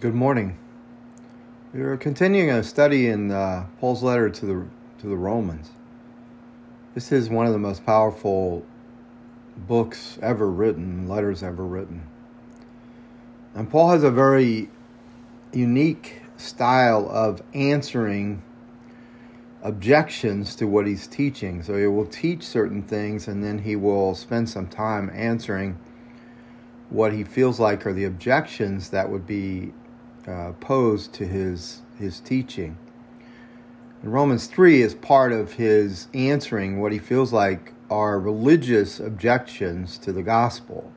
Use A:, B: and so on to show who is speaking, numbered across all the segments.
A: Good morning. We are continuing a study in uh, Paul's letter to the to the Romans. This is one of the most powerful books ever written, letters ever written. And Paul has a very unique style of answering objections to what he's teaching. So he will teach certain things and then he will spend some time answering what he feels like are the objections that would be uh, posed to his his teaching. Romans 3 is part of his answering what he feels like are religious objections to the gospel.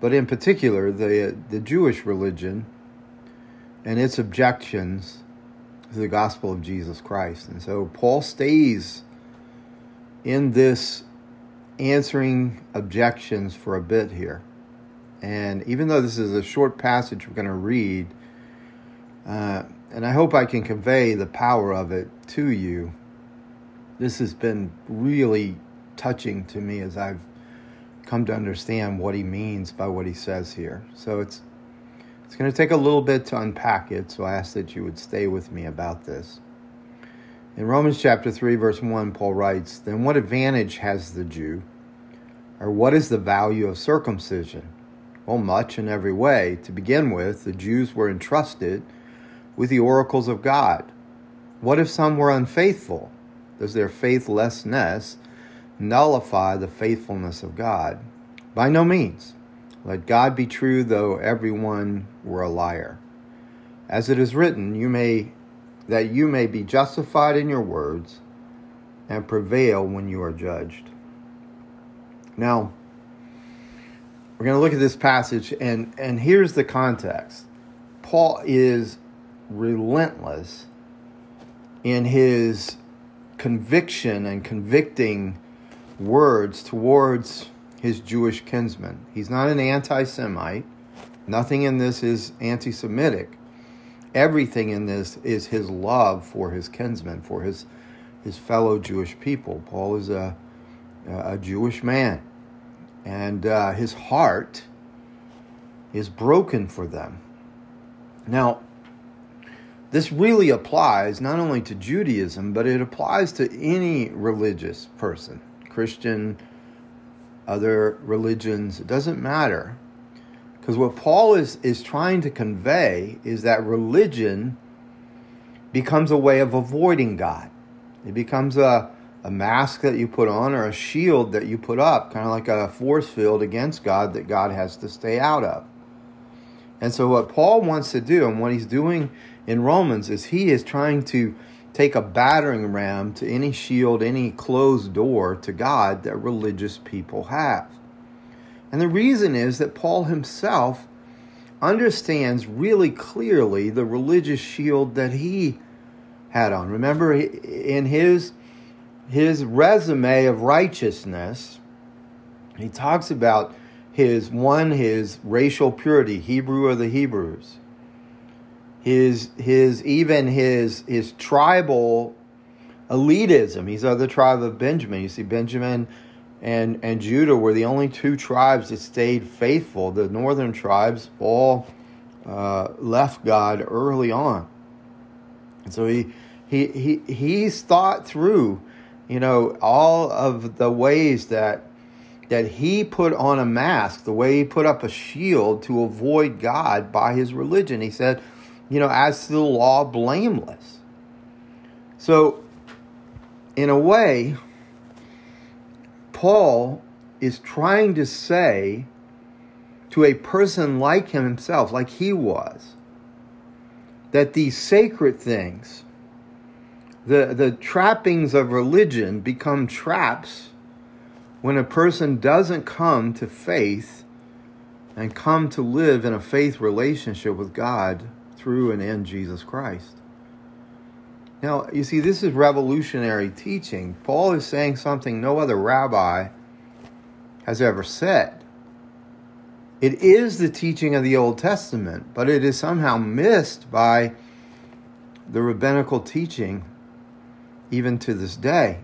A: But in particular, the, the Jewish religion and its objections to the gospel of Jesus Christ. And so Paul stays in this answering objections for a bit here. And even though this is a short passage we're going to read, uh, and I hope I can convey the power of it to you, this has been really touching to me as I've come to understand what he means by what he says here. So it's it's going to take a little bit to unpack it, so I ask that you would stay with me about this. In Romans chapter 3 verse 1 Paul writes, "Then what advantage has the Jew? Or what is the value of circumcision?" Well, much in every way. To begin with, the Jews were entrusted with the oracles of God. What if some were unfaithful? Does their faithlessness nullify the faithfulness of God? By no means. Let God be true, though everyone were a liar. As it is written, you may that you may be justified in your words and prevail when you are judged. Now, we're going to look at this passage, and, and here's the context. Paul is relentless in his conviction and convicting words towards his Jewish kinsmen. He's not an anti Semite. Nothing in this is anti Semitic. Everything in this is his love for his kinsmen, for his, his fellow Jewish people. Paul is a, a Jewish man and uh, his heart is broken for them. Now, this really applies not only to Judaism, but it applies to any religious person, Christian, other religions, it doesn't matter. Because what Paul is, is trying to convey is that religion becomes a way of avoiding God. It becomes a, a mask that you put on or a shield that you put up, kind of like a force field against God that God has to stay out of. And so, what Paul wants to do and what he's doing in Romans is he is trying to take a battering ram to any shield, any closed door to God that religious people have. And the reason is that Paul himself understands really clearly the religious shield that he had on. Remember, in his his resume of righteousness, he talks about his one, his racial purity, Hebrew of the Hebrews, his his even his his tribal elitism. He's of the tribe of Benjamin. You see, Benjamin and and Judah were the only two tribes that stayed faithful. The northern tribes all uh, left God early on, and so he he he he's thought through you know, all of the ways that that he put on a mask, the way he put up a shield to avoid God by his religion. He said, you know, as to the law, blameless. So, in a way, Paul is trying to say to a person like himself, like he was, that these sacred things the, the trappings of religion become traps when a person doesn't come to faith and come to live in a faith relationship with God through and in Jesus Christ. Now, you see, this is revolutionary teaching. Paul is saying something no other rabbi has ever said. It is the teaching of the Old Testament, but it is somehow missed by the rabbinical teaching even to this day.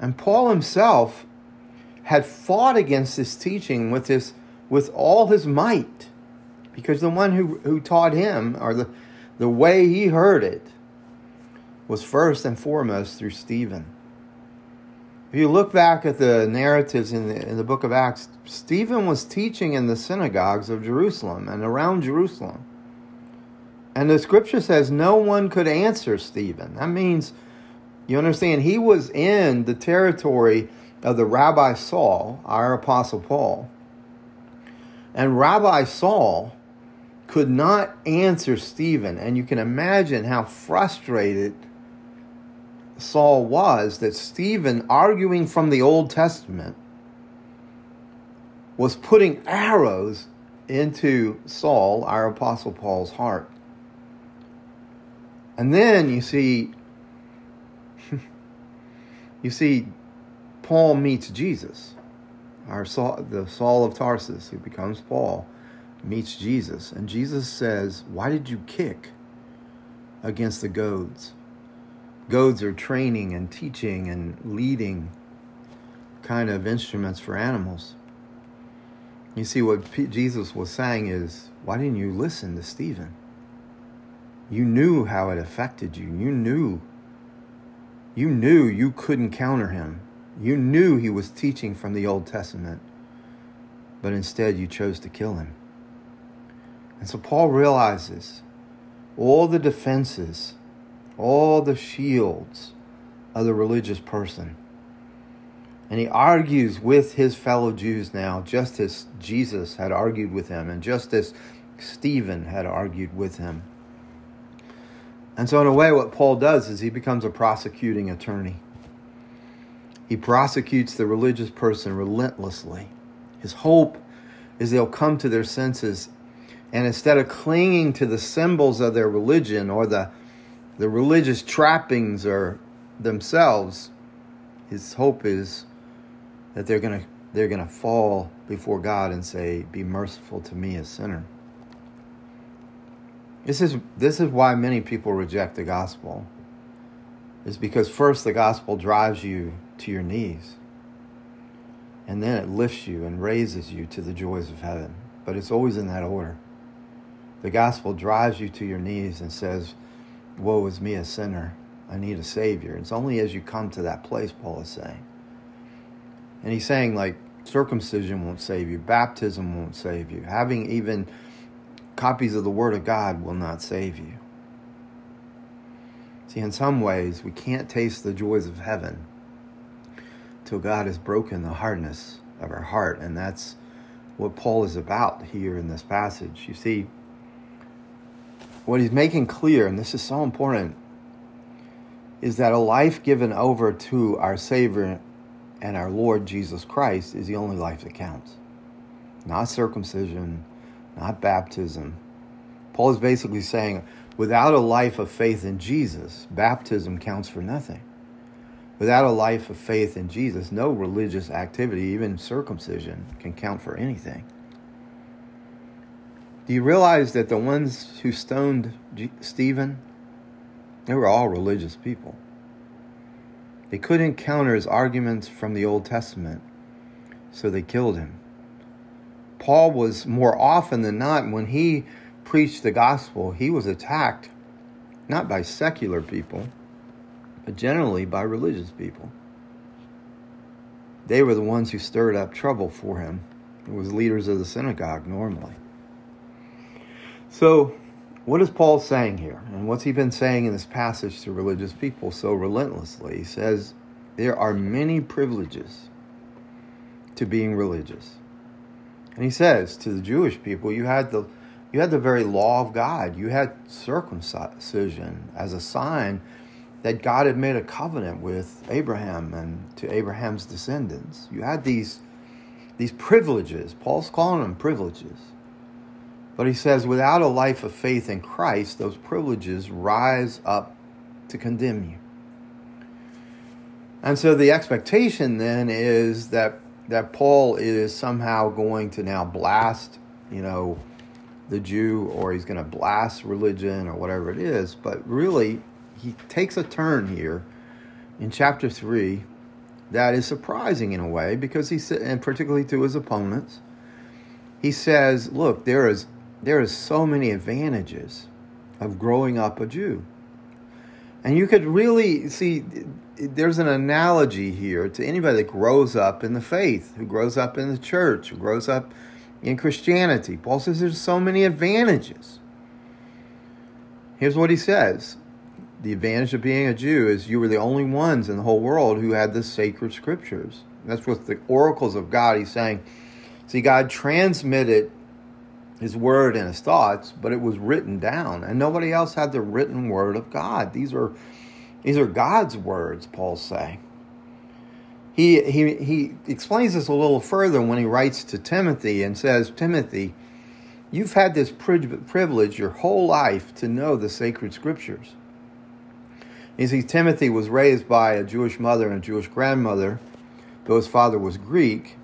A: And Paul himself had fought against this teaching with his with all his might. Because the one who, who taught him, or the, the way he heard it, was first and foremost through Stephen. If you look back at the narratives in the, in the book of Acts, Stephen was teaching in the synagogues of Jerusalem and around Jerusalem. And the scripture says no one could answer Stephen. That means, you understand, he was in the territory of the Rabbi Saul, our Apostle Paul. And Rabbi Saul could not answer Stephen. And you can imagine how frustrated Saul was that Stephen, arguing from the Old Testament, was putting arrows into Saul, our Apostle Paul's heart. And then you see, you see, Paul meets Jesus, our Saul, the Saul of Tarsus, who becomes Paul, meets Jesus, and Jesus says, "Why did you kick against the goads?" goads are training and teaching and leading kind of instruments for animals. You see, what P- Jesus was saying is, why didn't you listen to Stephen? You knew how it affected you. You knew. You knew you couldn't counter him. You knew he was teaching from the Old Testament, but instead you chose to kill him. And so Paul realizes all the defenses all the shields of the religious person. And he argues with his fellow Jews now, just as Jesus had argued with him, and just as Stephen had argued with him. And so, in a way, what Paul does is he becomes a prosecuting attorney. He prosecutes the religious person relentlessly. His hope is they'll come to their senses, and instead of clinging to the symbols of their religion or the the religious trappings or themselves, his hope is that they're going to they're going to fall before God and say, "Be merciful to me, a sinner." This is this is why many people reject the gospel. Is because first the gospel drives you to your knees. And then it lifts you and raises you to the joys of heaven. But it's always in that order. The gospel drives you to your knees and says, woe is me, a sinner. I need a Savior. It's only as you come to that place, Paul is saying. And he's saying, like, circumcision won't save you, baptism won't save you, having even copies of the Word of God will not save you. See, in some ways, we can't taste the joys of heaven till God has broken the hardness of our heart. And that's what Paul is about here in this passage. You see, what he's making clear, and this is so important, is that a life given over to our Savior and our Lord Jesus Christ is the only life that counts. Not circumcision, not baptism. Paul is basically saying without a life of faith in Jesus, baptism counts for nothing. Without a life of faith in Jesus, no religious activity, even circumcision, can count for anything. Do you realize that the ones who stoned Stephen, they were all religious people? They couldn't counter his arguments from the Old Testament, so they killed him. Paul was more often than not, when he preached the gospel, he was attacked not by secular people, but generally by religious people. They were the ones who stirred up trouble for him. It was leaders of the synagogue normally. So, what is Paul saying here? And what's he been saying in this passage to religious people so relentlessly? He says, There are many privileges to being religious. And he says to the Jewish people, you had the you had the very law of God. You had circumcision as a sign that God had made a covenant with Abraham and to Abraham's descendants. You had these these privileges. Paul's calling them privileges. But he says, without a life of faith in Christ, those privileges rise up to condemn you. And so the expectation then is that that Paul is somehow going to now blast, you know, the Jew or he's going to blast religion or whatever it is, but really he takes a turn here in chapter 3 that is surprising in a way because he said and particularly to his opponents he says, look, there is there is so many advantages of growing up a Jew. And you could really see there's an analogy here to anybody that grows up in the faith, who grows up in the church, who grows up in Christianity. Paul says there's so many advantages. Here's what he says The advantage of being a Jew is you were the only ones in the whole world who had the sacred scriptures. That's what the oracles of God, he's saying. See, God transmitted his word and his thoughts, but it was written down, and nobody else had the written word of God. These are these are God's words, Paul's saying. He, he, he explains this a little further when he writes to Timothy and says, Timothy, you've had this privilege your whole life to know the sacred scriptures. You see, Timothy was raised by a Jewish mother and a Jewish grandmother, though his father was Greek.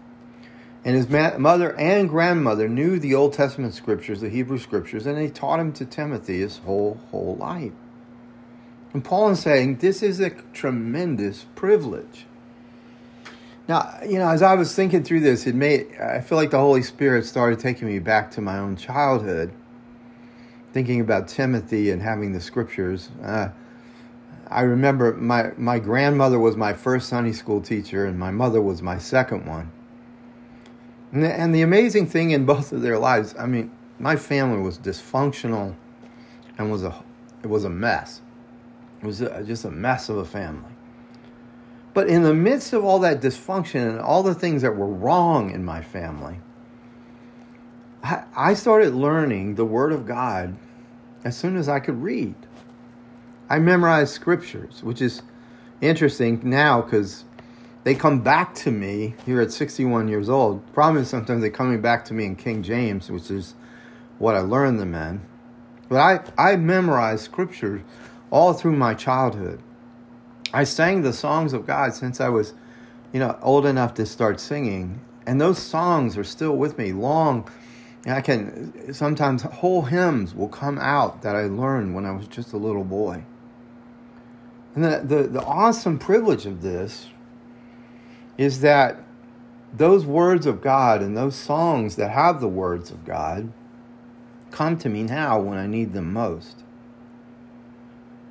A: And his mother and grandmother knew the Old Testament scriptures, the Hebrew scriptures, and they taught him to Timothy his whole whole life. And Paul is saying this is a tremendous privilege. Now, you know, as I was thinking through this, it made I feel like the Holy Spirit started taking me back to my own childhood, thinking about Timothy and having the scriptures. Uh, I remember my my grandmother was my first Sunday school teacher, and my mother was my second one. And the, and the amazing thing in both of their lives, I mean, my family was dysfunctional and was a it was a mess. It was just a mess of a family. But in the midst of all that dysfunction and all the things that were wrong in my family, I, started learning the Word of God as soon as I could read. I memorized scriptures, which is interesting now because they come back to me here at 61 years old. Problem is sometimes they're coming back to me in King James, which is what I learned them in. But I, I memorized scripture all through my childhood. I sang the songs of God since I was, you know, old enough to start singing. And those songs are still with me long. I can sometimes whole hymns will come out that I learned when I was just a little boy. And the, the, the awesome privilege of this is that those words of God and those songs that have the words of God come to me now when I need them most.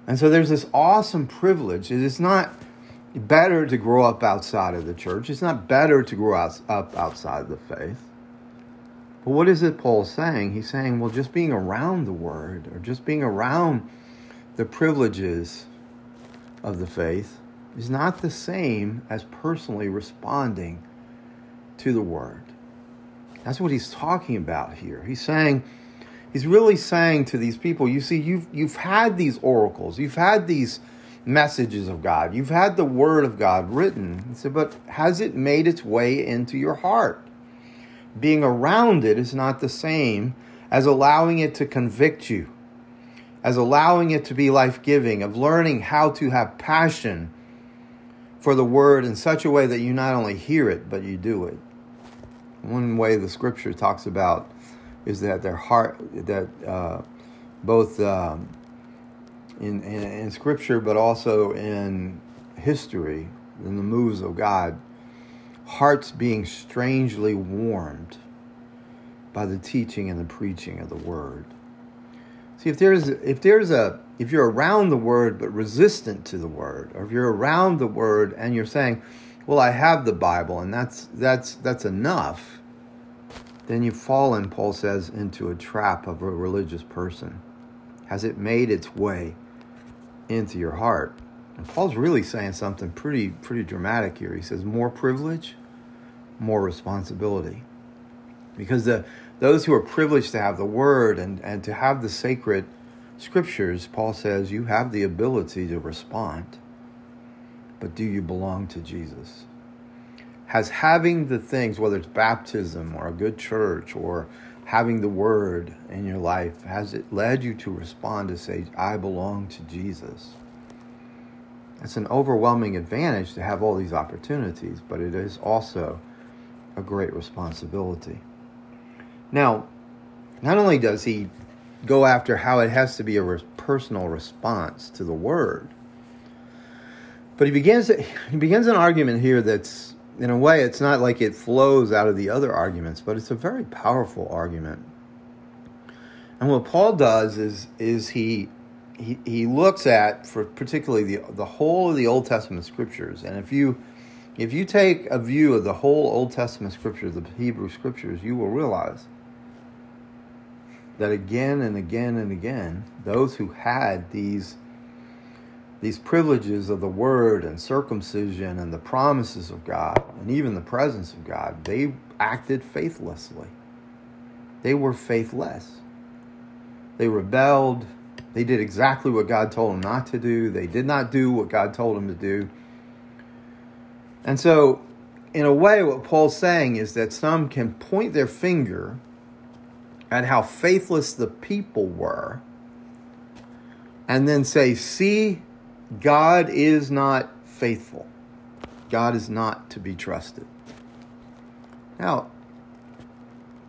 A: And so there's this awesome privilege. It is not better to grow up outside of the church. It's not better to grow up outside of the faith. But what is it Paul's saying? He's saying, well, just being around the word or just being around the privileges of the faith is not the same as personally responding to the word. That's what he's talking about here. He's saying, he's really saying to these people, you see, you've you've had these oracles, you've had these messages of God, you've had the word of God written. He said, but has it made its way into your heart? Being around it is not the same as allowing it to convict you, as allowing it to be life giving, of learning how to have passion for the word in such a way that you not only hear it, but you do it. One way the scripture talks about is that their heart, that uh, both um, in, in, in scripture, but also in history, in the moves of God, hearts being strangely warmed by the teaching and the preaching of the word. See, if there's if there's a if you're around the word but resistant to the word, or if you're around the word and you're saying, "Well, I have the Bible and that's that's that's enough," then you've fallen, Paul says, into a trap of a religious person. Has it made its way into your heart? And Paul's really saying something pretty pretty dramatic here. He says, "More privilege, more responsibility," because the those who are privileged to have the word and, and to have the sacred scriptures, Paul says, you have the ability to respond. But do you belong to Jesus? Has having the things, whether it's baptism or a good church or having the word in your life, has it led you to respond to say, I belong to Jesus? It's an overwhelming advantage to have all these opportunities, but it is also a great responsibility. Now, not only does he go after how it has to be a personal response to the word, but he begins he begins an argument here that's in a way it's not like it flows out of the other arguments, but it's a very powerful argument. And what Paul does is is he he, he looks at for particularly the the whole of the Old Testament scriptures, and if you if you take a view of the whole Old Testament scriptures, the Hebrew scriptures, you will realize that again and again and again, those who had these these privileges of the word and circumcision and the promises of God and even the presence of God, they acted faithlessly. They were faithless. They rebelled. They did exactly what God told them not to do. They did not do what God told them to do. And so, in a way, what Paul's saying is that some can point their finger at how faithless the people were and then say, see, God is not faithful. God is not to be trusted. Now,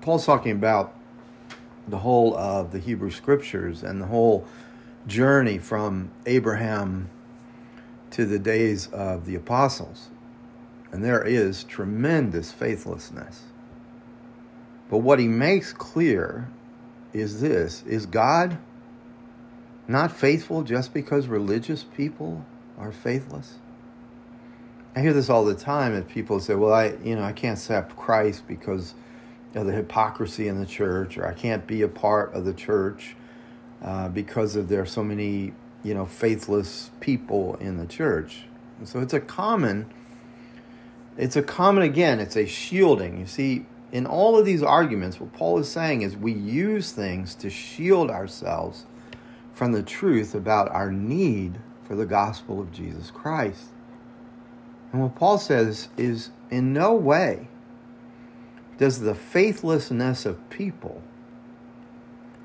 A: Paul's talking about the whole of the Hebrew scriptures and the whole journey from Abraham to the days of the apostles. And there is tremendous faithlessness. But what he makes clear is this is God not faithful just because religious people are faithless? I hear this all the time if people say, "Well, I, you know, I can't accept Christ because of the hypocrisy in the church, or I can't be a part of the church uh, because of there are so many, you know, faithless people in the church." And so it's a common, it's a common again, it's a shielding. You see, in all of these arguments, what Paul is saying is we use things to shield ourselves from the truth about our need for the gospel of Jesus Christ. And what Paul says is in no way does the faithlessness of people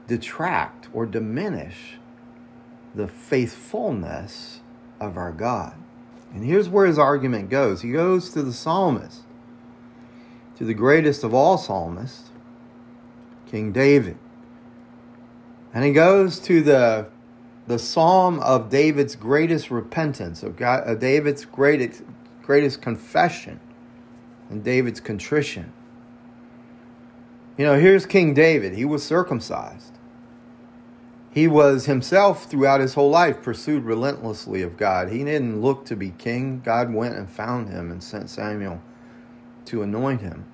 A: detract or diminish the faithfulness of our God. And here's where his argument goes. He goes to the psalmist to the greatest of all psalmists, King David. And he goes to the the psalm of David's greatest repentance, of, God, of David's greatest, greatest confession, and David's contrition. You know, here's King David. He was circumcised. He was himself throughout his whole life pursued relentlessly of God. He didn't look to be king. God went and found him and sent Samuel to anoint him.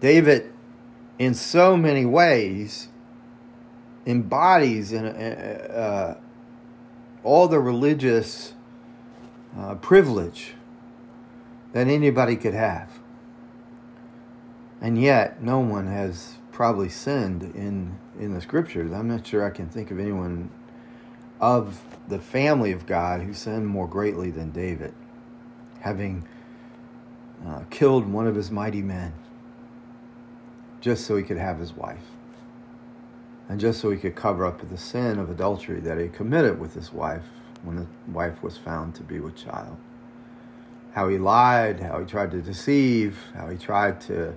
A: David, in so many ways, embodies in, uh, all the religious uh, privilege that anybody could have. And yet, no one has probably sinned in, in the scriptures. I'm not sure I can think of anyone of the family of God who sinned more greatly than David, having uh, killed one of his mighty men just so he could have his wife. And just so he could cover up the sin of adultery that he committed with his wife when the wife was found to be with child. How he lied, how he tried to deceive, how he tried to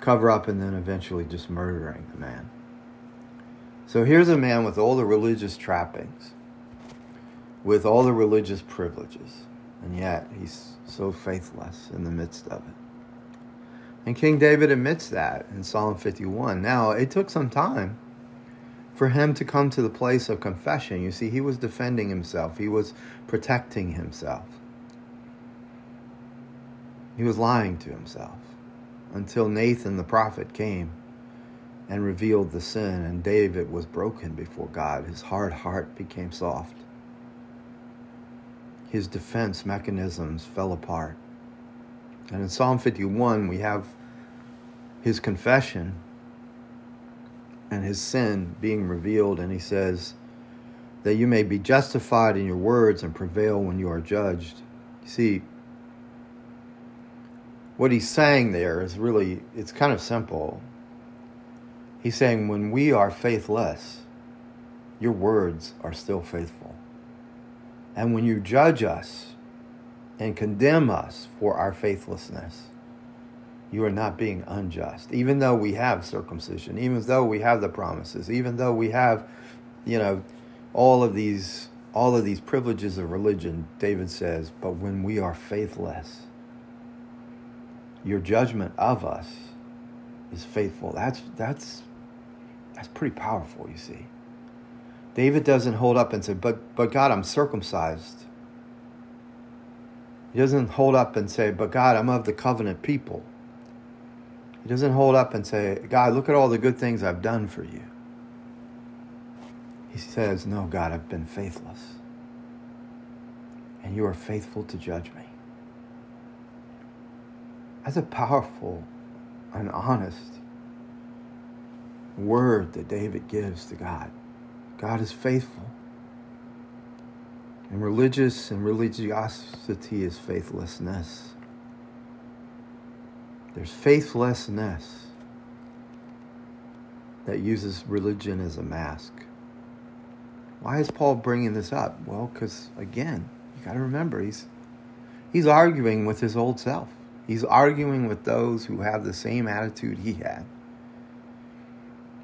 A: cover up and then eventually just murdering the man. So here's a man with all the religious trappings, with all the religious privileges, and yet he's so faithless in the midst of it. And King David admits that in Psalm 51. Now, it took some time for him to come to the place of confession. You see, he was defending himself, he was protecting himself. He was lying to himself until Nathan the prophet came and revealed the sin, and David was broken before God. His hard heart became soft. His defense mechanisms fell apart. And in Psalm 51, we have his confession and his sin being revealed, and he says, That you may be justified in your words and prevail when you are judged. You see, what he's saying there is really, it's kind of simple. He's saying, When we are faithless, your words are still faithful. And when you judge us, and condemn us for our faithlessness. You are not being unjust. Even though we have circumcision, even though we have the promises, even though we have, you know, all of these all of these privileges of religion, David says, but when we are faithless, your judgment of us is faithful. That's that's That's pretty powerful, you see. David doesn't hold up and say, But but God, I'm circumcised. He doesn't hold up and say, But God, I'm of the covenant people. He doesn't hold up and say, God, look at all the good things I've done for you. He says, No, God, I've been faithless. And you are faithful to judge me. That's a powerful and honest word that David gives to God. God is faithful. And religious and religiosity is faithlessness. There's faithlessness that uses religion as a mask. Why is Paul bringing this up? Well, because again, you got to remember he's he's arguing with his old self. He's arguing with those who have the same attitude he had.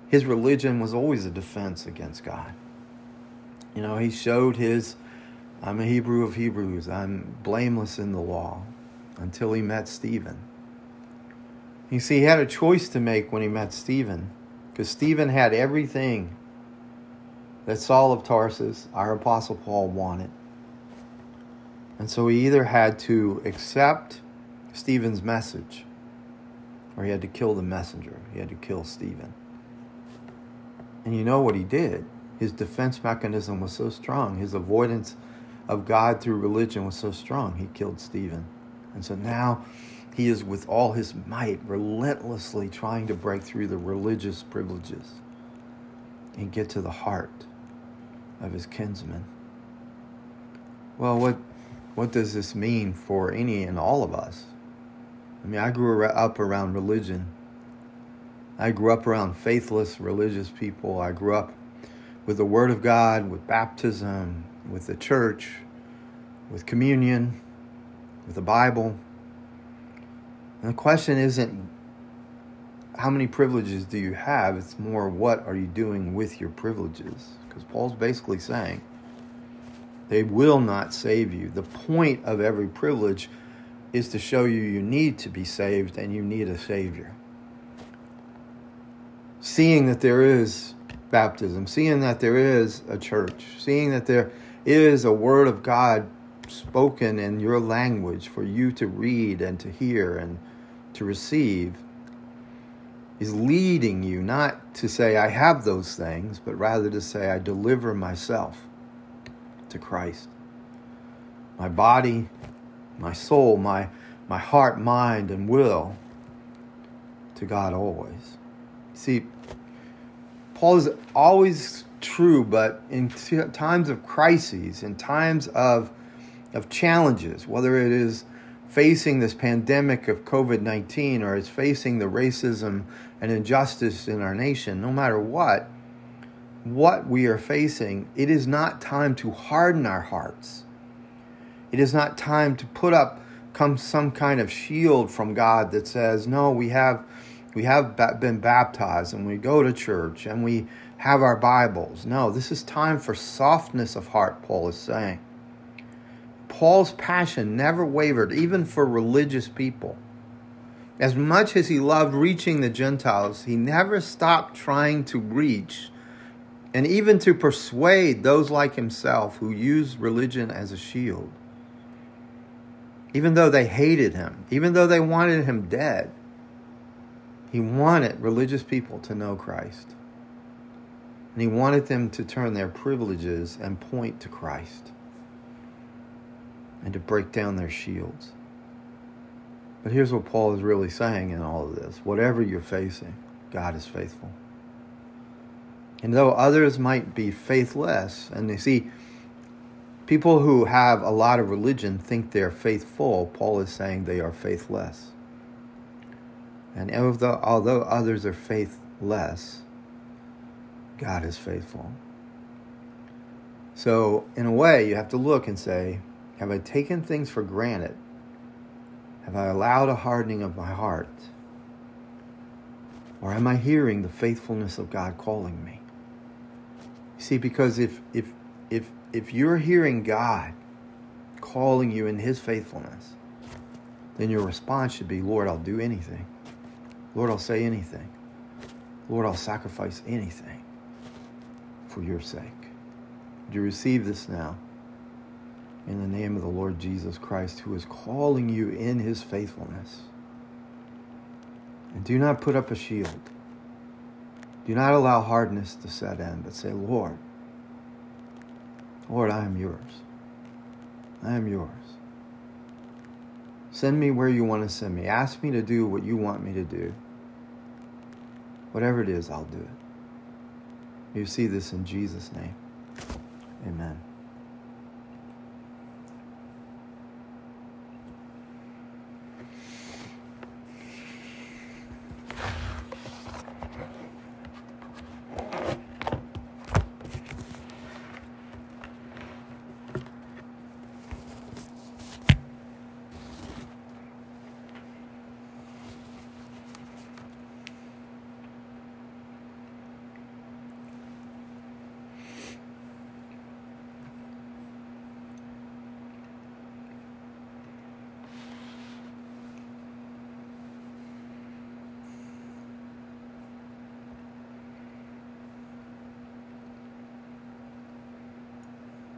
A: His religion was always a defense against God. You know, he showed his I'm a Hebrew of Hebrews. I'm blameless in the law until he met Stephen. You see, he had a choice to make when he met Stephen because Stephen had everything that Saul of Tarsus, our Apostle Paul, wanted. And so he either had to accept Stephen's message or he had to kill the messenger. He had to kill Stephen. And you know what he did? His defense mechanism was so strong, his avoidance of God through religion was so strong, he killed Stephen. And so now he is with all his might relentlessly trying to break through the religious privileges and get to the heart of his kinsmen. Well, what what does this mean for any and all of us? I mean, I grew up around religion. I grew up around faithless religious people. I grew up with the Word of God, with baptism, with the church, with communion, with the Bible. And the question isn't how many privileges do you have? It's more what are you doing with your privileges? Because Paul's basically saying they will not save you. The point of every privilege is to show you you need to be saved and you need a Savior. Seeing that there is baptism, seeing that there is a church, seeing that there is a Word of God spoken in your language for you to read and to hear and to receive is leading you not to say, I have those things, but rather to say, I deliver myself to Christ. My body, my soul, my, my heart, mind, and will to God always. See, Paul is always true, but in times of crises, in times of, of challenges, whether it is facing this pandemic of COVID 19 or is facing the racism and injustice in our nation, no matter what, what we are facing, it is not time to harden our hearts. It is not time to put up come some kind of shield from God that says, "No, we have we have been baptized and we go to church and we have our Bibles." No, this is time for softness of heart, Paul is saying. Paul's passion never wavered, even for religious people. As much as he loved reaching the Gentiles, he never stopped trying to reach and even to persuade those like himself who used religion as a shield even though they hated him, even though they wanted him dead, he wanted religious people to know Christ. And he wanted them to turn their privileges and point to Christ and to break down their shields. But here's what Paul is really saying in all of this whatever you're facing, God is faithful. And though others might be faithless, and you see, People who have a lot of religion think they're faithful. Paul is saying they are faithless. And although, although others are faithless, God is faithful. So, in a way, you have to look and say, Have I taken things for granted? Have I allowed a hardening of my heart? Or am I hearing the faithfulness of God calling me? See, because if, if, if if you're hearing God calling you in His faithfulness, then your response should be, Lord, I'll do anything. Lord, I'll say anything. Lord, I'll sacrifice anything for your sake. Do you receive this now? In the name of the Lord Jesus Christ, who is calling you in his faithfulness. And do not put up a shield. Do not allow hardness to set in, but say, Lord, Lord, I am yours. I am yours. Send me where you want to send me. Ask me to do what you want me to do. Whatever it is, I'll do it. You see this in Jesus' name. Amen.